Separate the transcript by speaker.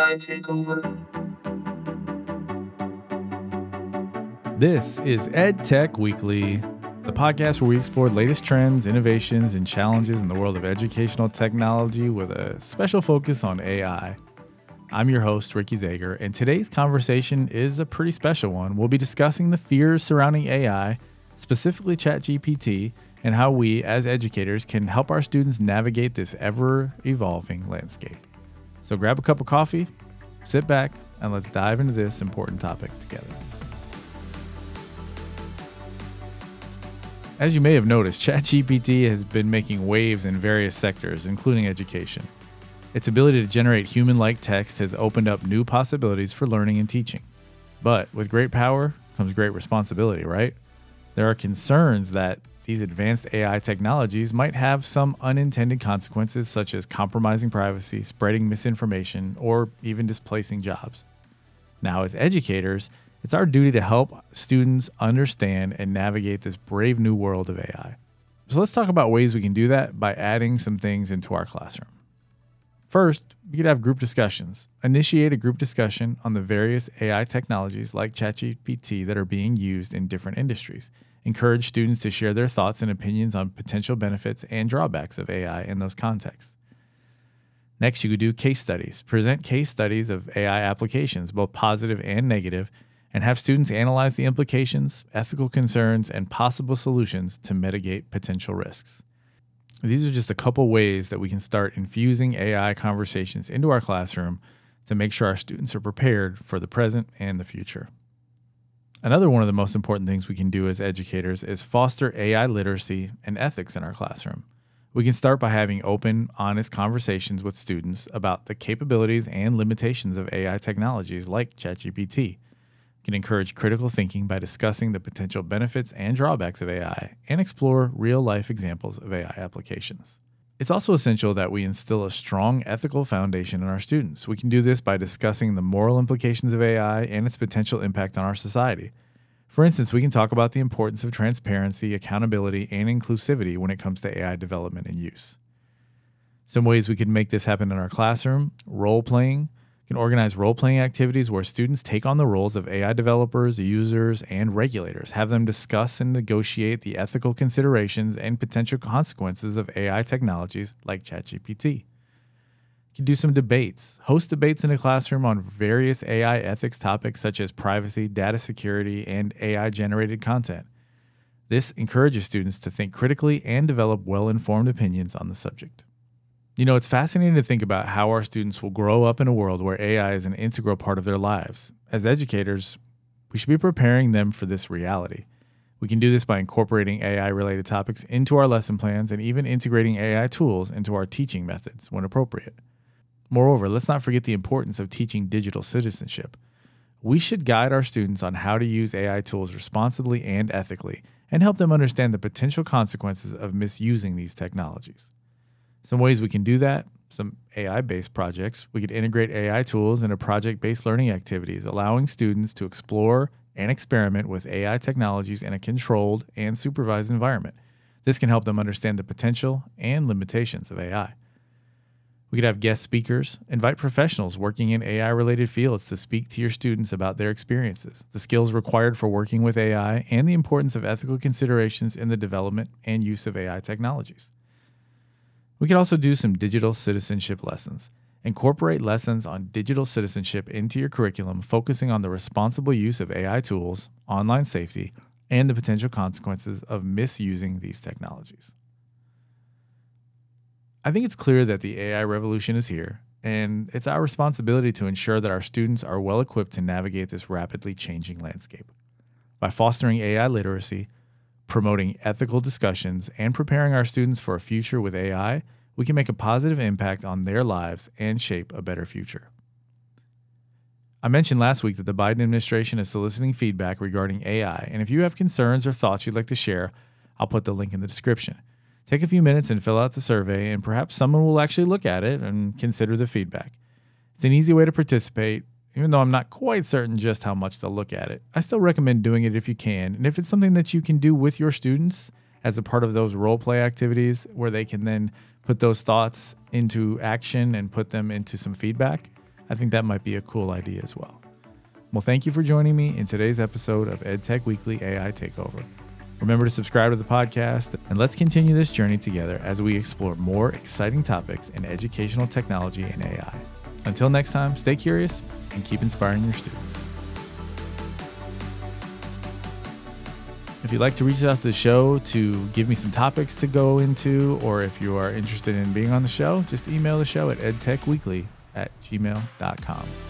Speaker 1: AI Takeover.
Speaker 2: This is Ed Tech Weekly, the podcast where we explore latest trends, innovations, and challenges in the world of educational technology with a special focus on AI. I'm your host, Ricky Zager, and today's conversation is a pretty special one. We'll be discussing the fears surrounding AI, specifically ChatGPT, and how we, as educators, can help our students navigate this ever evolving landscape. So grab a cup of coffee, sit back, and let's dive into this important topic together. As you may have noticed, ChatGPT has been making waves in various sectors, including education. Its ability to generate human like text has opened up new possibilities for learning and teaching. But with great power comes great responsibility, right? There are concerns that these advanced AI technologies might have some unintended consequences, such as compromising privacy, spreading misinformation, or even displacing jobs. Now, as educators, it's our duty to help students understand and navigate this brave new world of AI. So, let's talk about ways we can do that by adding some things into our classroom. First, we could have group discussions. Initiate a group discussion on the various AI technologies like ChatGPT that are being used in different industries. Encourage students to share their thoughts and opinions on potential benefits and drawbacks of AI in those contexts. Next, you could do case studies. Present case studies of AI applications, both positive and negative, and have students analyze the implications, ethical concerns, and possible solutions to mitigate potential risks. These are just a couple ways that we can start infusing AI conversations into our classroom to make sure our students are prepared for the present and the future. Another one of the most important things we can do as educators is foster AI literacy and ethics in our classroom. We can start by having open, honest conversations with students about the capabilities and limitations of AI technologies like ChatGPT. Can encourage critical thinking by discussing the potential benefits and drawbacks of AI and explore real life examples of AI applications. It's also essential that we instill a strong ethical foundation in our students. We can do this by discussing the moral implications of AI and its potential impact on our society. For instance, we can talk about the importance of transparency, accountability, and inclusivity when it comes to AI development and use. Some ways we could make this happen in our classroom role playing, can organize role playing activities where students take on the roles of AI developers, users, and regulators, have them discuss and negotiate the ethical considerations and potential consequences of AI technologies like ChatGPT. You can do some debates, host debates in a classroom on various AI ethics topics such as privacy, data security, and AI generated content. This encourages students to think critically and develop well informed opinions on the subject. You know, it's fascinating to think about how our students will grow up in a world where AI is an integral part of their lives. As educators, we should be preparing them for this reality. We can do this by incorporating AI related topics into our lesson plans and even integrating AI tools into our teaching methods when appropriate. Moreover, let's not forget the importance of teaching digital citizenship. We should guide our students on how to use AI tools responsibly and ethically and help them understand the potential consequences of misusing these technologies. Some ways we can do that some AI based projects. We could integrate AI tools into project based learning activities, allowing students to explore and experiment with AI technologies in a controlled and supervised environment. This can help them understand the potential and limitations of AI. We could have guest speakers, invite professionals working in AI related fields to speak to your students about their experiences, the skills required for working with AI, and the importance of ethical considerations in the development and use of AI technologies. We could also do some digital citizenship lessons. Incorporate lessons on digital citizenship into your curriculum, focusing on the responsible use of AI tools, online safety, and the potential consequences of misusing these technologies. I think it's clear that the AI revolution is here, and it's our responsibility to ensure that our students are well equipped to navigate this rapidly changing landscape. By fostering AI literacy, promoting ethical discussions, and preparing our students for a future with AI, we can make a positive impact on their lives and shape a better future. I mentioned last week that the Biden administration is soliciting feedback regarding AI, and if you have concerns or thoughts you'd like to share, I'll put the link in the description. Take a few minutes and fill out the survey, and perhaps someone will actually look at it and consider the feedback. It's an easy way to participate, even though I'm not quite certain just how much they'll look at it. I still recommend doing it if you can. And if it's something that you can do with your students as a part of those role play activities where they can then put those thoughts into action and put them into some feedback, I think that might be a cool idea as well. Well, thank you for joining me in today's episode of EdTech Weekly AI Takeover. Remember to subscribe to the podcast, and let's continue this journey together as we explore more exciting topics in educational technology and AI. Until next time, stay curious and keep inspiring your students. If you'd like to reach out to the show to give me some topics to go into, or if you are interested in being on the show, just email the show at edtechweekly at gmail.com.